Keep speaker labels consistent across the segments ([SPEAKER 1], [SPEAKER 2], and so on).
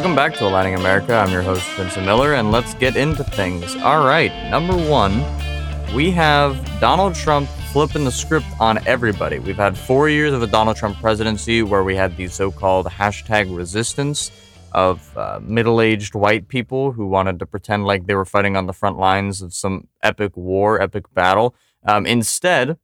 [SPEAKER 1] Welcome back to Aligning America. I'm your host, Vincent Miller, and let's get into things. All right, number one, we have Donald Trump flipping the script on everybody. We've had four years of a Donald Trump presidency where we had the so called hashtag resistance of uh, middle aged white people who wanted to pretend like they were fighting on the front lines of some epic war, epic battle. Um, instead,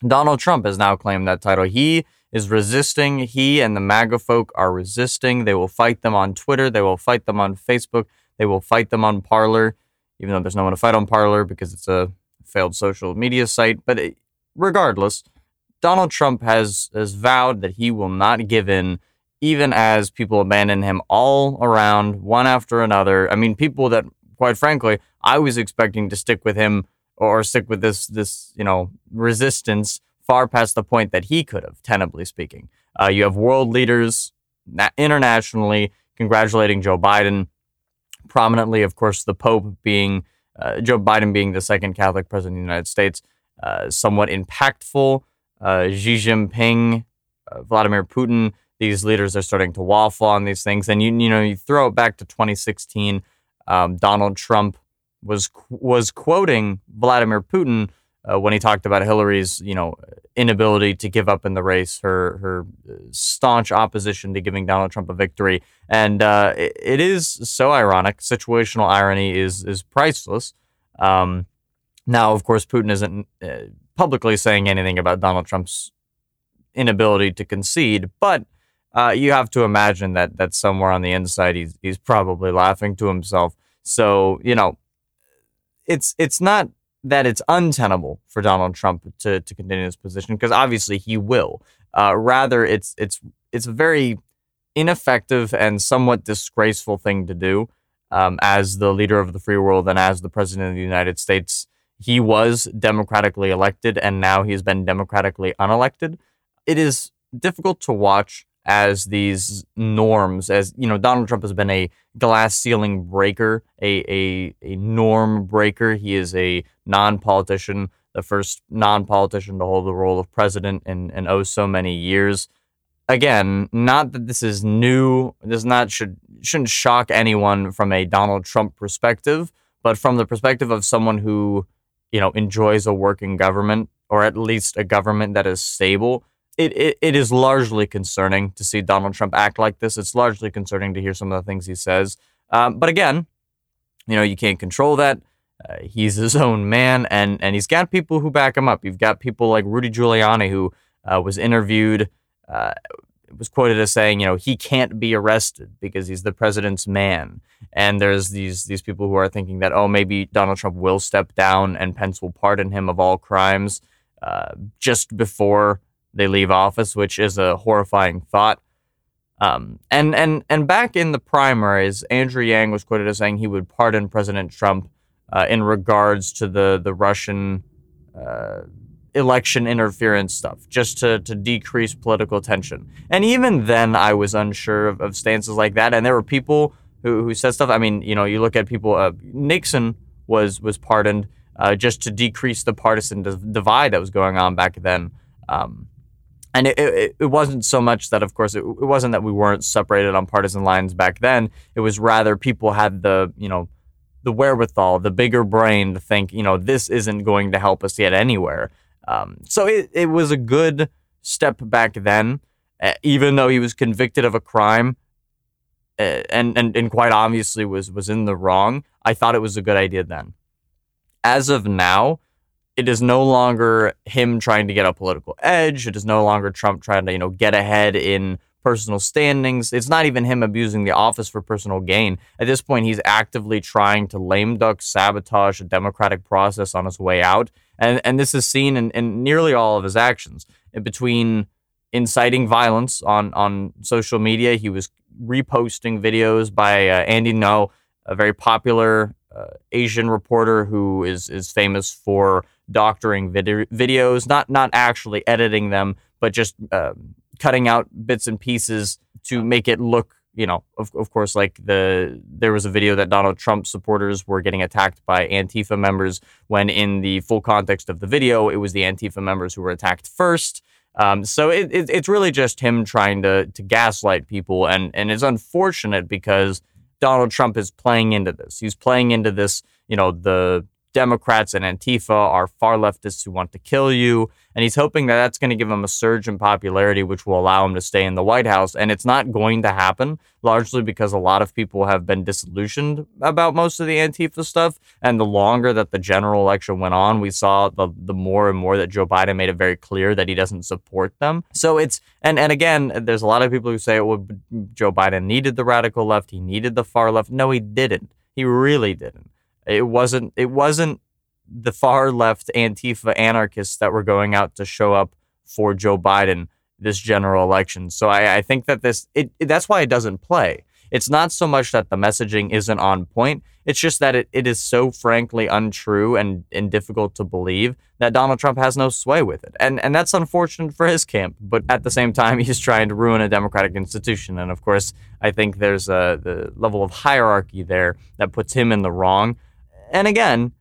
[SPEAKER 1] Donald Trump has now claimed that title. He is resisting. He and the MAGA folk are resisting. They will fight them on Twitter. They will fight them on Facebook. They will fight them on Parler, even though there's no one to fight on Parler because it's a failed social media site. But it, regardless, Donald Trump has, has vowed that he will not give in, even as people abandon him all around, one after another. I mean, people that, quite frankly, I was expecting to stick with him or stick with this, this you know, resistance far past the point that he could have, tenably speaking. Uh, you have world leaders internationally congratulating Joe Biden. Prominently, of course, the Pope being uh, Joe Biden being the second Catholic president of the United States, uh, somewhat impactful. Uh, Xi Jinping, uh, Vladimir Putin, these leaders are starting to waffle on these things. And you you know you throw it back to 2016, um, Donald Trump was was quoting Vladimir Putin uh, when he talked about Hillary's, you know, inability to give up in the race, her her staunch opposition to giving Donald Trump a victory, and uh, it, it is so ironic. Situational irony is is priceless. Um, now, of course, Putin isn't uh, publicly saying anything about Donald Trump's inability to concede, but uh, you have to imagine that that somewhere on the inside he's he's probably laughing to himself. So you know, it's it's not that it's untenable for Donald Trump to, to continue his position because obviously he will. Uh, rather, it's it's it's a very ineffective and somewhat disgraceful thing to do um, as the leader of the free world and as the president of the United States. He was democratically elected and now he's been democratically unelected. It is difficult to watch as these norms as you know donald trump has been a glass ceiling breaker a, a, a norm breaker. He is a non-politician the first non-politician to hold the role of president in, in oh so many years. Again not that this is new this not should shouldn't shock anyone from a donald trump perspective but from the perspective of someone who you know enjoys a working government or at least a government that is stable it, it, it is largely concerning to see Donald Trump act like this. It's largely concerning to hear some of the things he says. Um, but again, you know, you can't control that. Uh, he's his own man, and, and he's got people who back him up. You've got people like Rudy Giuliani, who uh, was interviewed, uh, was quoted as saying, you know, he can't be arrested because he's the president's man. And there's these these people who are thinking that, oh, maybe Donald Trump will step down and Pence will pardon him of all crimes uh, just before they leave office, which is a horrifying thought. Um, and and and back in the primaries, Andrew Yang was quoted as saying he would pardon President Trump uh, in regards to the the Russian uh, election interference stuff, just to to decrease political tension. And even then, I was unsure of, of stances like that. And there were people who, who said stuff. I mean, you know, you look at people. Uh, Nixon was was pardoned uh, just to decrease the partisan divide that was going on back then. Um, and it, it, it, wasn't so much that, of course, it, it wasn't that we weren't separated on partisan lines back then. It was rather people had the, you know, the wherewithal, the bigger brain to think, you know, this isn't going to help us get anywhere. Um, so it, it was a good step back then, uh, even though he was convicted of a crime uh, and, and, and quite obviously was, was in the wrong. I thought it was a good idea then. As of now, it is no longer him trying to get a political edge. It is no longer Trump trying to, you know, get ahead in personal standings. It's not even him abusing the office for personal gain. At this point, he's actively trying to lame duck, sabotage a democratic process on his way out. And, and this is seen in, in nearly all of his actions. In between inciting violence on, on social media, he was reposting videos by uh, Andy Ngo, a very popular uh, Asian reporter who is, is famous for doctoring vid- videos, not not actually editing them, but just uh, cutting out bits and pieces to make it look, you know, of, of course, like the there was a video that Donald Trump supporters were getting attacked by Antifa members when in the full context of the video, it was the Antifa members who were attacked first. Um, so it, it, it's really just him trying to to gaslight people, and and it's unfortunate because Donald Trump is playing into this. He's playing into this. You know, the Democrats and Antifa are far leftists who want to kill you. And he's hoping that that's going to give him a surge in popularity, which will allow him to stay in the White House. And it's not going to happen, largely because a lot of people have been disillusioned about most of the Antifa stuff. And the longer that the general election went on, we saw the, the more and more that Joe Biden made it very clear that he doesn't support them. So it's, and, and again, there's a lot of people who say, well, Joe Biden needed the radical left, he needed the far left. No, he didn't. He really didn't. It wasn't. It wasn't the far left Antifa anarchists that were going out to show up for Joe Biden this general election. So I, I think that this it, it, that's why it doesn't play. It's not so much that the messaging isn't on point. It's just that it, it is so frankly untrue and, and difficult to believe that Donald Trump has no sway with it. And and that's unfortunate for his camp. But at the same time, he's trying to ruin a democratic institution. And of course, I think there's a the level of hierarchy there that puts him in the wrong. And again,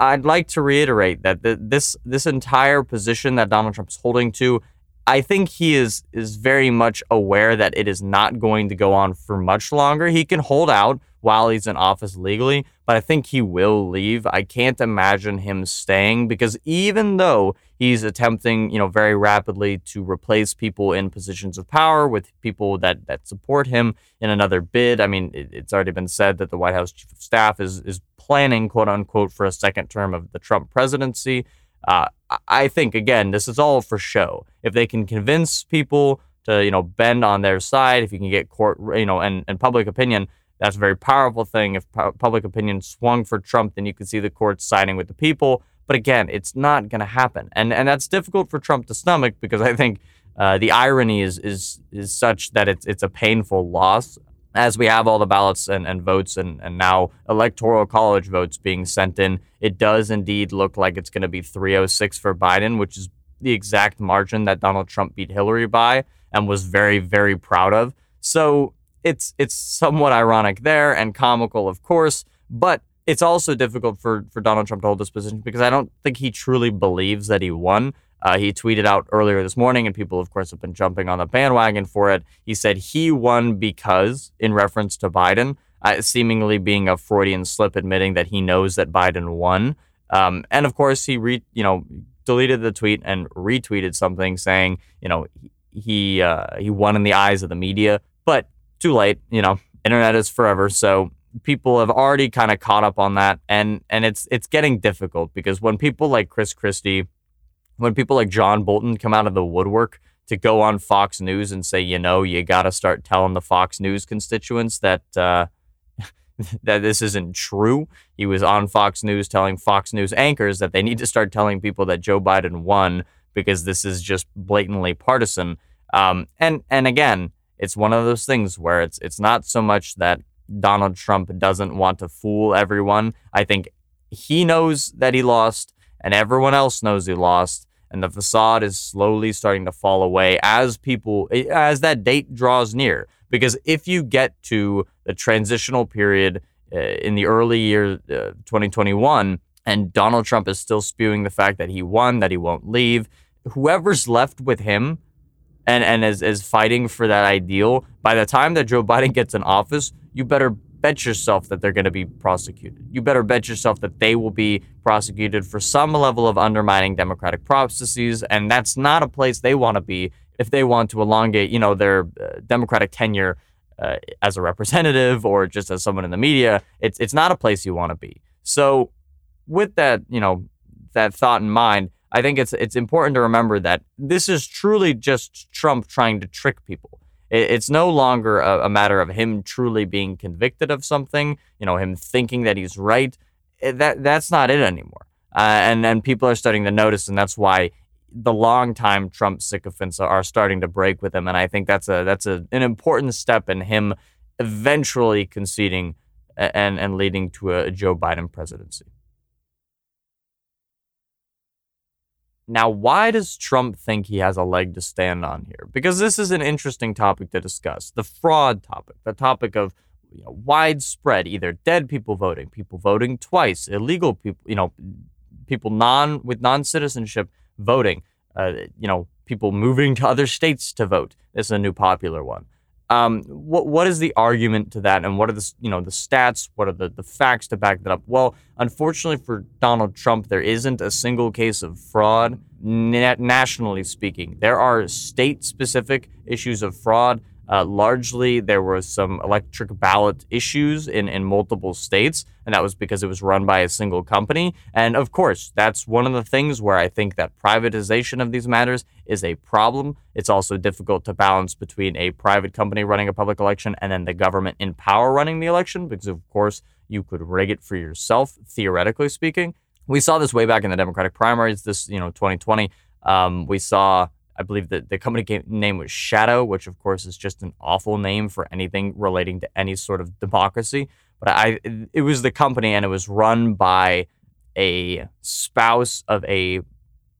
[SPEAKER 1] I'd like to reiterate that the, this this entire position that Donald Trump is holding to, I think he is is very much aware that it is not going to go on for much longer. He can hold out while he's in office legally, but I think he will leave. I can't imagine him staying because even though he's attempting, you know, very rapidly to replace people in positions of power with people that that support him in another bid. I mean, it, it's already been said that the White House chief of staff is is planning, quote unquote, for a second term of the Trump presidency. Uh, I think again, this is all for show. If they can convince people to, you know, bend on their side, if you can get court, you know, and, and public opinion, that's a very powerful thing. If pu- public opinion swung for Trump, then you could see the courts siding with the people. But again, it's not going to happen, and and that's difficult for Trump to stomach because I think uh, the irony is is is such that it's it's a painful loss as we have all the ballots and, and votes and, and now electoral college votes being sent in, it does indeed look like it's going to be 306 for Biden, which is the exact margin that Donald Trump beat Hillary by and was very, very proud of. So it's it's somewhat ironic there and comical, of course, but it's also difficult for, for Donald Trump to hold this position because I don't think he truly believes that he won. Uh, he tweeted out earlier this morning, and people, of course, have been jumping on the bandwagon for it. He said he won because, in reference to Biden, uh, seemingly being a Freudian slip, admitting that he knows that Biden won. Um, and of course, he re- you know deleted the tweet and retweeted something saying, you know, he uh, he won in the eyes of the media, too late. You know, internet is forever, so people have already kind of caught up on that, and and it's it's getting difficult because when people like Chris Christie when people like John Bolton come out of the woodwork to go on Fox News and say, you know, you got to start telling the Fox News constituents that uh, that this isn't true. He was on Fox News telling Fox News anchors that they need to start telling people that Joe Biden won because this is just blatantly partisan. Um, and and again, it's one of those things where it's it's not so much that Donald Trump doesn't want to fool everyone. I think he knows that he lost, and everyone else knows he lost and the facade is slowly starting to fall away as people as that date draws near because if you get to the transitional period uh, in the early year uh, 2021 and Donald Trump is still spewing the fact that he won that he won't leave whoever's left with him and and is, is fighting for that ideal by the time that Joe Biden gets in office you better bet yourself that they're going to be prosecuted. You better bet yourself that they will be prosecuted for some level of undermining democratic processes, and that's not a place they want to be if they want to elongate, you know, their uh, democratic tenure uh, as a representative or just as someone in the media. It's it's not a place you want to be. So, with that, you know, that thought in mind, I think it's it's important to remember that this is truly just Trump trying to trick people. It's no longer a, a, matter of him truly being convicted of something, you know, him thinking that he's right. That that's not it anymore. Uh, and and people are starting to notice, and that's why the longtime Trump sycophants are starting to break with him. And I think that's a that's a, an important step in him eventually conceding and and leading to a Joe Biden presidency. Now, why does Trump think he has a leg to stand on here? Because this is an interesting topic to discuss. The fraud topic, the topic of you know, widespread, either dead people voting, people voting twice, illegal people, you know, people non with non citizenship voting, uh, you know, people moving to other states to vote. This is a new popular one. Um, what what is the argument to that, and what are the you know the stats? What are the, the facts to back that up? Well, unfortunately for Donald Trump, there isn't a single case of fraud na- nationally speaking. There are state specific issues of fraud uh, largely, there was some electric ballot issues in, in multiple states, and that was because it was run by a single company. And of course, that's one of the things where I think that privatization of these matters is a problem. It's also difficult to balance between a private company running a public election and then the government in power running the election, because of course, you could rig it for yourself, theoretically speaking. We saw this way back in the Democratic primaries, this, you know, 2020. Um, we saw I believe that the company name was Shadow, which of course is just an awful name for anything relating to any sort of democracy. But I, it was the company, and it was run by a spouse of a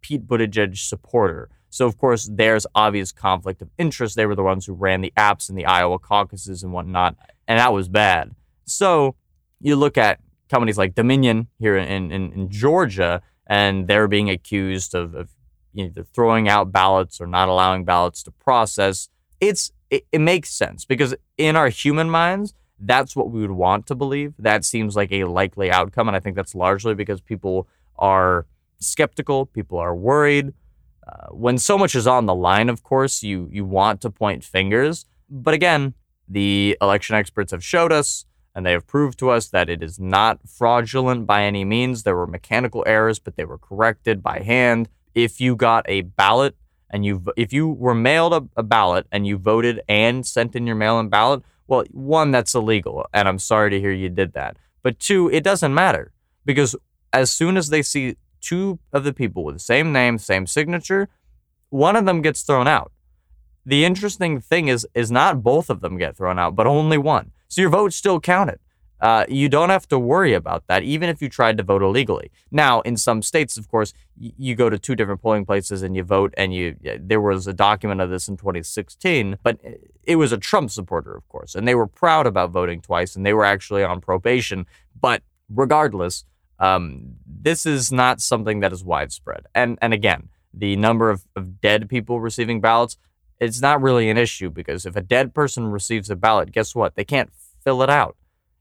[SPEAKER 1] Pete Buttigieg supporter. So of course, there's obvious conflict of interest. They were the ones who ran the apps in the Iowa caucuses and whatnot, and that was bad. So you look at companies like Dominion here in, in, in Georgia, and they're being accused of, of either throwing out ballots or not allowing ballots to process. It's it, it makes sense because in our human minds, that's what we would want to believe. That seems like a likely outcome, and I think that's largely because people are skeptical, people are worried. Uh, when so much is on the line, of course, you you want to point fingers, but again, the election experts have showed us and they have proved to us that it is not fraudulent by any means. There were mechanical errors, but they were corrected by hand if you got a ballot and you if you were mailed a, a ballot and you voted and sent in your mail-in ballot, well, one that's illegal, and I'm sorry to hear you did that. But two, it doesn't matter because as soon as they see two of the people with the same name, same signature, one of them gets thrown out. The interesting thing is is not both of them get thrown out, but only one. So your vote still counted. Uh, you don't have to worry about that, even if you tried to vote illegally. Now, in some states, of course, you go to two different polling places and you vote, and you there was a document of this in 2016, but it was a Trump supporter, of course, and they were proud about voting twice, and they were actually on probation. But regardless, um, this is not something that is widespread. And and again, the number of, of dead people receiving ballots, it's not really an issue because if a dead person receives a ballot, guess what? They can't fill it out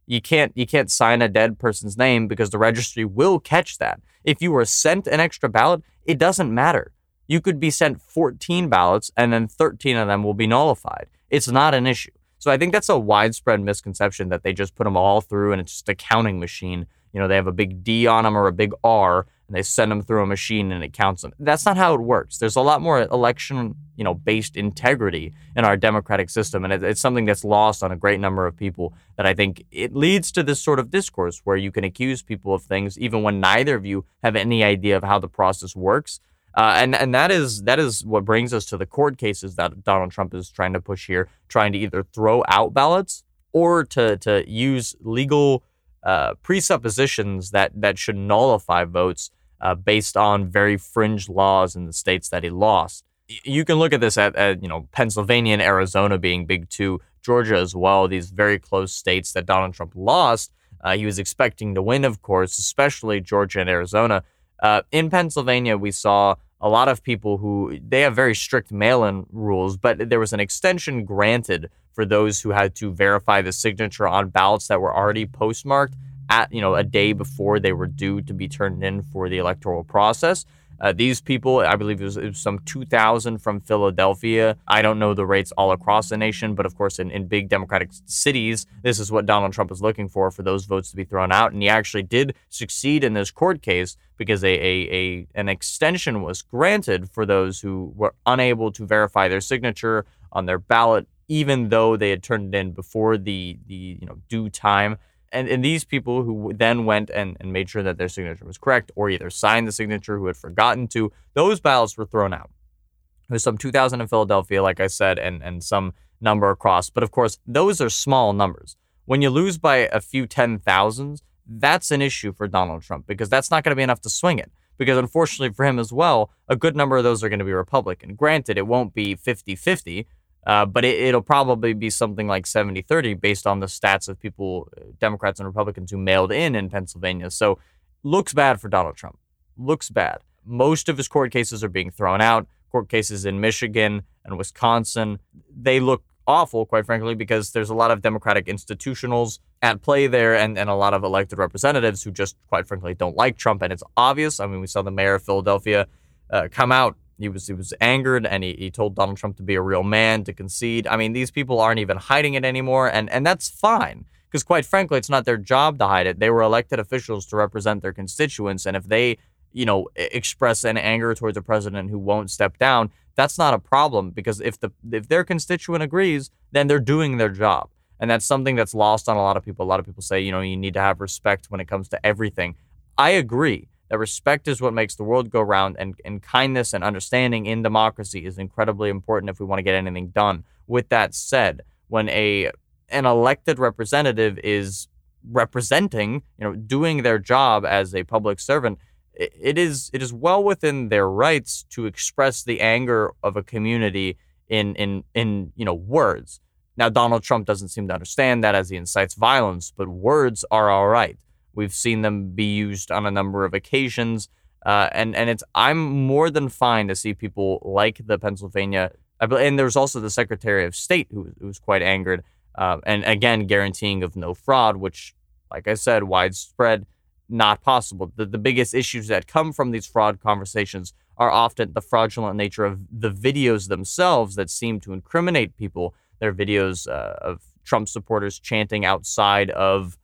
[SPEAKER 1] you can't you can't sign a dead person's name because the registry will catch that. If you were sent an extra ballot, it doesn't matter. You could be sent 14 ballots and then 13 of them will be nullified. It's not an issue. So I think that's a widespread misconception that they just put them all through and it's just a counting machine. You know, they have a big D on them or a big R and they send them through a machine and it counts them. That's not how it works. There's a lot more election, you know, based integrity in our democratic system, and it's something that's lost on a great number of people. That I think it leads to this sort of discourse where you can accuse people of things even when neither of you have any idea of how the process works. Uh, and and that is that is what brings us to the court cases that Donald Trump is trying to push here, trying to either throw out ballots or to to use legal uh, presuppositions that that should nullify votes uh, based on very fringe laws in the states that he lost. You can look at this at, at you know Pennsylvania and Arizona being big two, Georgia as well. These very close states that Donald Trump lost. Uh, he was expecting to win, of course, especially Georgia and Arizona. Uh, in Pennsylvania, we saw a lot of people who they have very strict mail-in rules, but there was an extension granted for those who had to verify the signature on ballots that were already postmarked at you know a day before they were due to be turned in for the electoral process. Uh, these people, I believe it was, it was some 2,000 from Philadelphia. I don't know the rates all across the nation, but of course, in, in big Democratic cities, this is what Donald Trump is looking for for those votes to be thrown out. And he actually did succeed in this court case because a, a, a an extension was granted for those who were unable to verify their signature on their ballot, even though they had turned it in before the the you know due time and, and these people who then went and, and made sure that their signature was correct or either signed the signature who had forgotten to, those ballots were thrown out. There's some 2,000 in Philadelphia, like I said, and, and some number across. But of course, those are small numbers. When you lose by a few 10,000s, that's an issue for Donald Trump because that's not going to be enough to swing it. Because unfortunately for him as well, a good number of those are going to be Republican. Granted, it won't be 50 50, uh, but it, will probably be something like 70 30 based on the stats of people, uh, Democrats and Republicans, who mailed in in Pennsylvania. So looks bad for Donald Trump. Looks bad. Most of his court cases are being thrown out. court cases in Michigan and Wisconsin. They look awful, quite frankly, because there's a lot of Democratic institutionals at play there and, and a lot of elected representatives who just, quite frankly, don't like Trump. And it's obvious. I mean, we saw the mayor of Philadelphia uh, come out. He was he was angered and he, he told Donald Trump to be a real man, to concede. I mean, these people aren't even hiding it anymore, and, and that's fine. Because quite frankly, it's not their job to hide it. They were elected officials to represent their constituents, and if they, you know, express an anger towards a president who won't step down, that's not a problem because if the if their constituent agrees, then they're doing their job. And that's something that's lost on a lot of people. A lot of people say, you know, you need to have respect when it comes to everything. I agree that respect is what makes the world go round and, and kindness and understanding in democracy is incredibly important if we want to get anything done. With that said, when a an elected representative is representing, you know, doing their job as a public servant, it is it is well within their rights to express the anger of a community in in in you know words. Now Donald Trump doesn't seem to understand that as he incites violence, but words are all right. We've seen them be used on a number of occasions, uh, and and it's I'm more than fine to see people like the Pennsylvania. And there's also the Secretary of State who, who was quite angered, uh, and again guaranteeing of no fraud, which, like I said, widespread not possible. The, the biggest issues that come from these fraud conversations are often the fraudulent nature of the videos themselves that seem to incriminate people. There are videos uh, of Trump supporters chanting outside of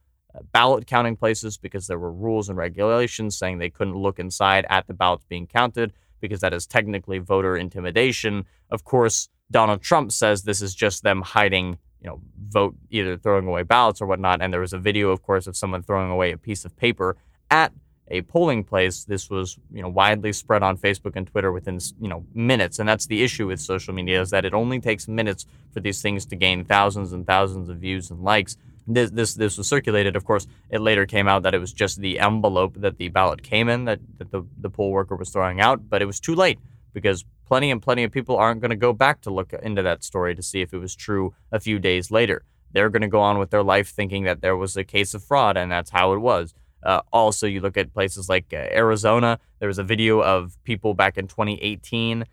[SPEAKER 1] ballot counting places because there were rules and regulations saying they couldn't look inside at the ballots being counted because that is technically voter intimidation. Of course, Donald Trump says this is just them hiding you know, vote either throwing away ballots or whatnot. And there was a video, of course, of someone throwing away a piece of paper at a polling place. This was, you know, widely spread on Facebook and Twitter within, you know, minutes. And that's the issue with social media is that it only takes minutes for these things to gain thousands and thousands of views and likes. This, this, this was circulated. Of course, it later came out that it was just the envelope that the ballot came in that, that the, the poll worker was throwing out, but it was too late because plenty and plenty of people aren't going to go back to look into that story to see if it was true a few days later. They're going to go on with their life thinking that there was a case of fraud and that's how it was. Uh, also, you look at places like uh, Arizona. There was a video of people back in 2018 uh,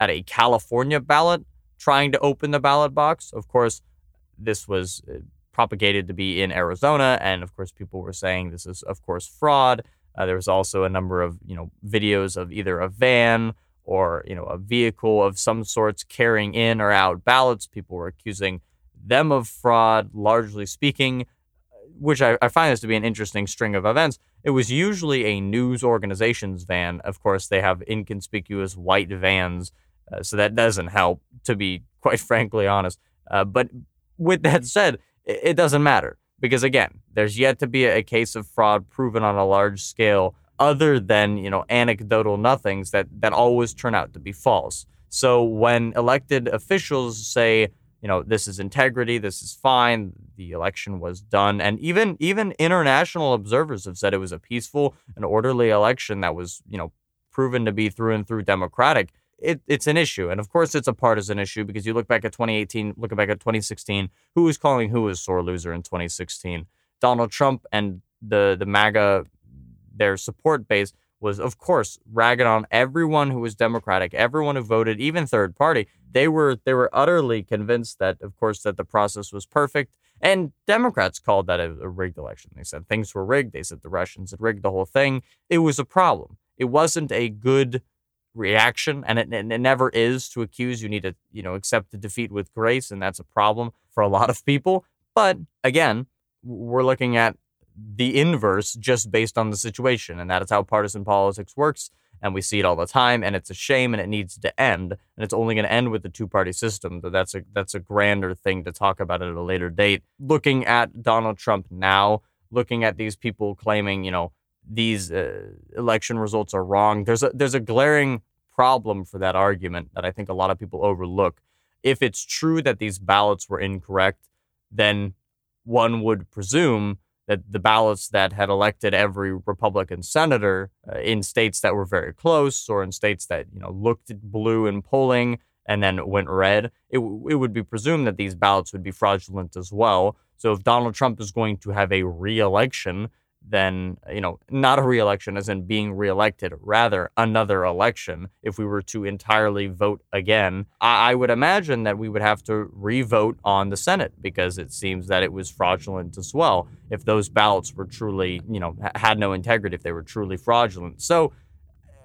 [SPEAKER 1] at a California ballot trying to open the ballot box. Of course, this was uh, propagated to be in Arizona, and of course, people were saying this is, of course, fraud. Uh, there was also a number of you know videos of either a van or you know a vehicle of some sorts carrying in or out ballots. People were accusing them of fraud, largely speaking, which I, I, find this to be an interesting string of events. It was usually a news organization's van. Of course, they have inconspicuous white vans, uh, so that doesn't help, to be quite frankly honest. Uh, but with that said, it, doesn't matter because again, there's yet to be a case of fraud proven on a large scale other than you know anecdotal nothings that that always turn out to be false. So when elected officials say you know this is integrity, this is fine, the election was done, and even even international observers have said it was a peaceful and orderly election that was you know proven to be through and through democratic. It, it's an issue, and of course it's a partisan issue because you look back at 2018, looking back at 2016, who was calling who was sore loser in 2016? Donald Trump and the the MAGA their support base was, of course, ragging on everyone who was Democratic, everyone who voted, even third party. They were they were utterly convinced that, of course, that the process was perfect. And Democrats called that a, a rigged election. They said things were rigged. They said the Russians had rigged the whole thing. It was a problem. It wasn't a good reaction, and it, it never is to accuse. You need to, you know, accept the defeat with grace, and that's a problem for a lot of people. But again, we're looking at the inverse just based on the situation. And that is how partisan politics works. And we see it all the time. And it's a shame and it needs to end. And it's only going to end with the two party system. But that's a that's a grander thing to talk about at a later date. Looking at Donald Trump now, looking at these people claiming, you know, these uh, election results are wrong. There's a there's a glaring problem for that argument that I think a lot of people overlook. If it's true that these ballots were incorrect, then one would presume that the ballots that had elected every Republican senator uh, in states that were very close or in states that you know looked blue in polling and then went red, it, it would be presumed that these ballots would be fraudulent as well. So if Donald Trump is going to have a re-election, then you know not a reelection as in being reelected rather another election if we were to entirely vote again. I, I, would imagine that we would have to re-vote on the senate because it seems that it was fraudulent as well if those ballots were truly you know had no integrity if they were truly fraudulent. So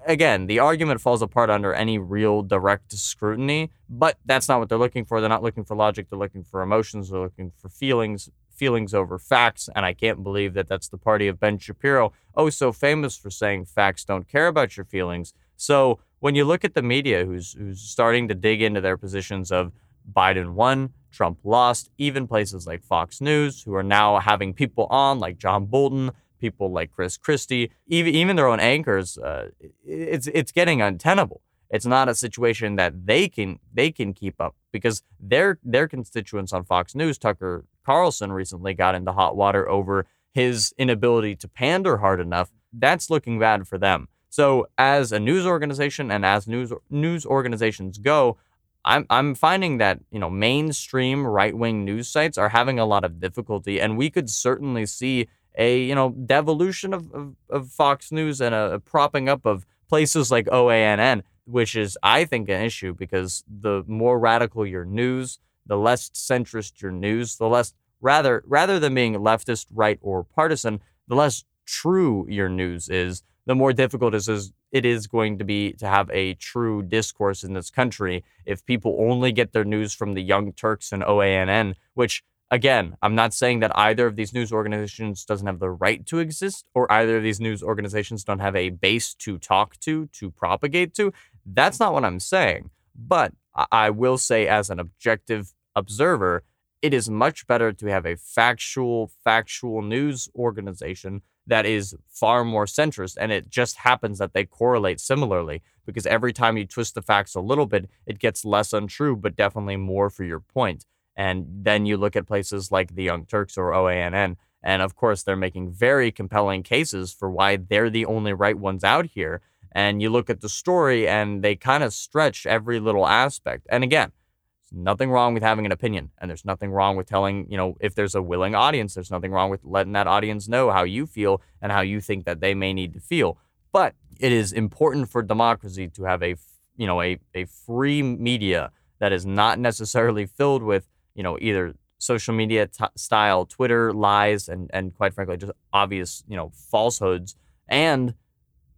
[SPEAKER 1] again the argument falls apart under any real direct scrutiny but that's not what they're looking for. They're not looking for logic. They're looking for emotions. They're looking for feelings feelings over facts. And I can't believe that that's the party of Ben Shapiro, oh, so famous for saying facts don't care about your feelings. So when you look at the media who's, who's starting to dig into their positions of Biden won, Trump lost, even places like Fox News, who are now having people on like John Bolton, people like Chris Christie, even, even their own anchors, uh, it's, it's getting untenable. It's not a situation that they can they can keep up because their their constituents on Fox News, Tucker Carlson recently got into hot water over his inability to pander hard enough. That's looking bad for them. So as a news organization and as news news organizations go, I'm I'm finding that you know mainstream right wing news sites are having a lot of difficulty, and we could certainly see a you know devolution of, of, of Fox News and a, a propping up of places like OANN which is, I think, an issue because the more radical your news, the less centrist your news, the less rather rather than being leftist, right, or partisan, the less true your news is, the more difficult it is it is going to be to have a true discourse in this country if people only get their news from the Young Turks and OANN, which Again, I'm not saying that either of these news organizations doesn't have the right to exist or either of these news organizations don't have a base to talk to, to propagate to. That's not what I'm saying. But I will say, as an objective observer, it is much better to have a factual, factual news organization that is far more centrist. And it just happens that they correlate similarly because every time you twist the facts a little bit, it gets less untrue, but definitely more for your point. And then you look at places like the Young Turks or OANN, and of course, they're making very compelling cases for why they're the only right ones out here. And you look at the story, and they kind of stretch every little aspect. And again, there's nothing wrong with having an opinion, and there's nothing wrong with telling, you know, if there's a willing audience, there's nothing wrong with letting that audience know how you feel and how you think that they may need to feel. But it is important for democracy to have a, you know, a, a free media that is not necessarily filled with you know, either social media t- style Twitter lies and and quite frankly just obvious, you know, falsehoods and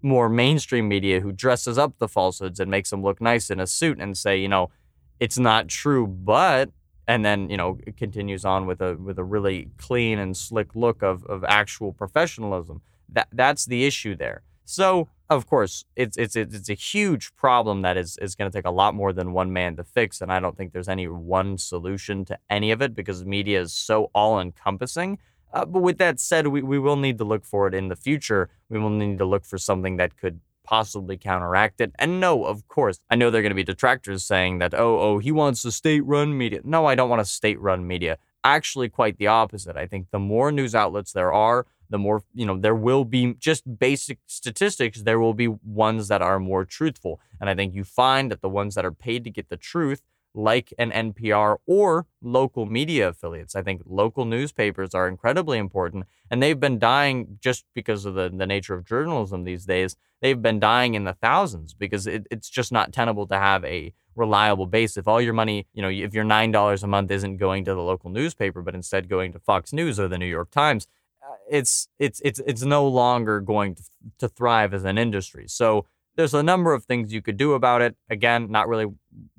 [SPEAKER 1] more mainstream media who dresses up the falsehoods and makes them look nice in a suit and say, you know, it's not true, but and then you know continues on with a with a really clean and slick look of of actual professionalism. That that's the issue there. So of course, it's it's it's a huge problem that is is going to take a lot more than one man to fix, and I don't think there's any one solution to any of it because media is so all encompassing. Uh, but with that said, we, we will need to look for it in the future. We will need to look for something that could possibly counteract it. And no, of course, I know there are going to be detractors saying that, oh, oh, he wants a state-run media. No, I don't want a state-run media. Actually, quite the opposite. I think the more news outlets there are, the more, you know, there will be just basic statistics, there will be ones that are more truthful. And I think you find that the ones that are paid to get the truth, like an NPR or local media affiliates, I think local newspapers are incredibly important. And they've been dying just because of the, the nature of journalism these days. They've been dying in the thousands because it, it's just not tenable to have a reliable base. If all your money, you know, if your $9 a month isn't going to the local newspaper, but instead going to Fox News or the New York Times, uh, it's it's it's it's no longer going to, to thrive as an industry. So there's a number of things you could do about it. Again, not really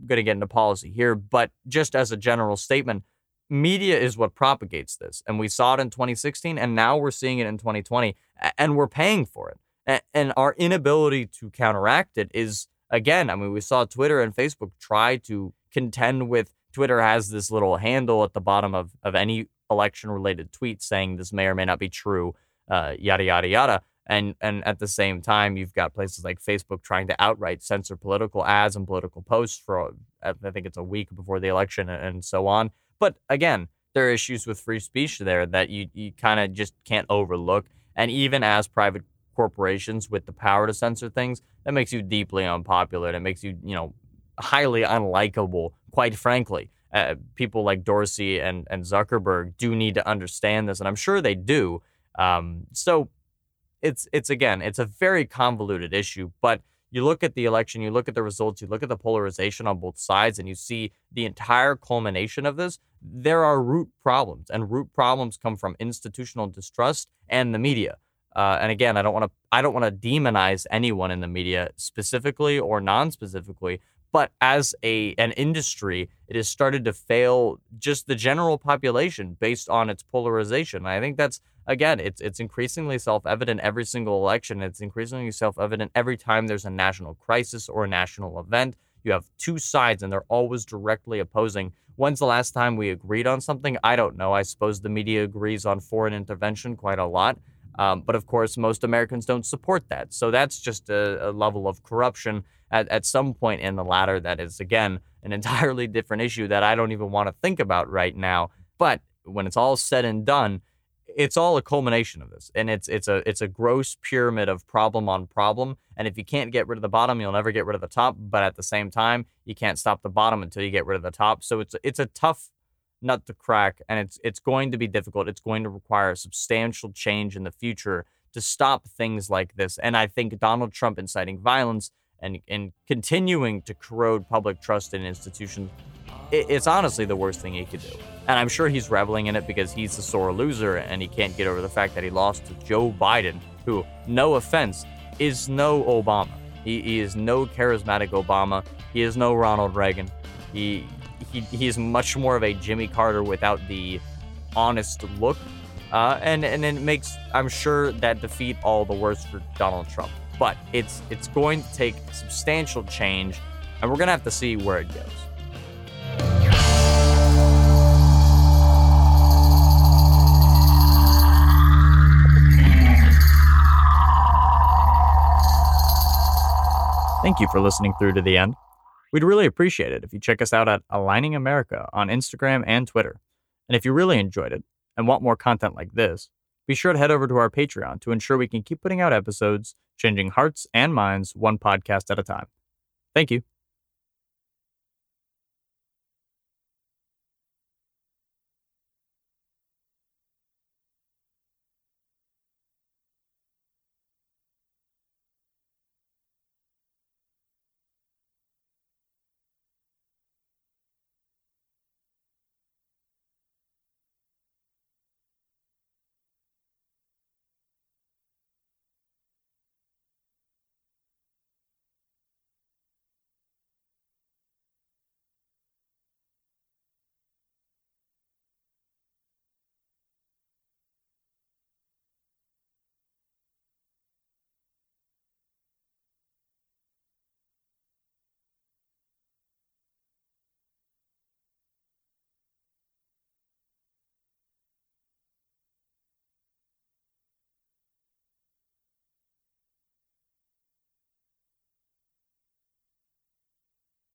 [SPEAKER 1] going to get into policy here, but just as a general statement, media is what propagates this. And we saw it in 2016, and now we're seeing it in 2020, and we're paying for it. And our inability to counteract it is, again, I mean, we saw Twitter and Facebook try to contend with Twitter has this little handle at the bottom of, of any election related tweet saying this may or may not be true, uh, yada, yada, yada. And, and at the same time, you've got places like Facebook trying to outright censor political ads and political posts for, I think it's a week before the election and so on. But again, there are issues with free speech there that you, you kind of just can't overlook. And even as private corporations with the power to censor things, that makes you deeply unpopular. That makes you, you know, highly unlikable, quite frankly uh, people like Dorsey and, and Zuckerberg do need to understand this, and I'm sure they do. Um, so it's it's again, it's a very convoluted issue, but you look at the election, you look at the results, you look at the polarization on both sides, and you see the entire culmination of this. There are root problems, and root problems come from institutional distrust and the media. Uh, and again, I don't want to I don't want to demonize anyone in the media specifically or non-specifically, but as a an industry, it has started to fail just the general population based on its polarization. I think that's again, it's it's increasingly self-evident every single election. It's increasingly self-evident every time there's a national crisis or a national event. You have two sides and they're always directly opposing. When's the last time we agreed on something? I don't know. I suppose the media agrees on foreign intervention quite a lot. Um, but of course, most Americans don't support that. So that's just a, a level of corruption at, at some point in the ladder that is, again, an entirely different issue that I don't even want to think about right now. But when it's all said and done, it's all a culmination of this and it's it's a it's a gross pyramid of problem on problem and if you can't get rid of the bottom you'll never get rid of the top but at the same time you can't stop the bottom until you get rid of the top so it's it's a tough nut to crack and it's it's going to be difficult it's going to require a substantial change in the future to stop things like this and i think donald trump inciting violence and, and continuing to corrode public trust in institutions, it, it's honestly the worst thing he could do. And I'm sure he's reveling in it because he's a sore loser and he can't get over the fact that he lost to Joe Biden, who, no offense, is no Obama. He, he is no charismatic Obama. He is no Ronald Reagan. He, he, is much more of a Jimmy Carter without the honest look. Uh, and, and it makes, I'm sure, that defeat all the worse for Donald Trump but it's it's going to take substantial change, and we're gonna have to see where it goes. Thank you for listening through to the end. We'd really appreciate it if you check us out at Aligning America on Instagram and Twitter. And if you really enjoyed it and want more content like this, be sure to head over to our Patreon to ensure we can keep putting out episodes changing hearts and minds one podcast at a time. Thank you.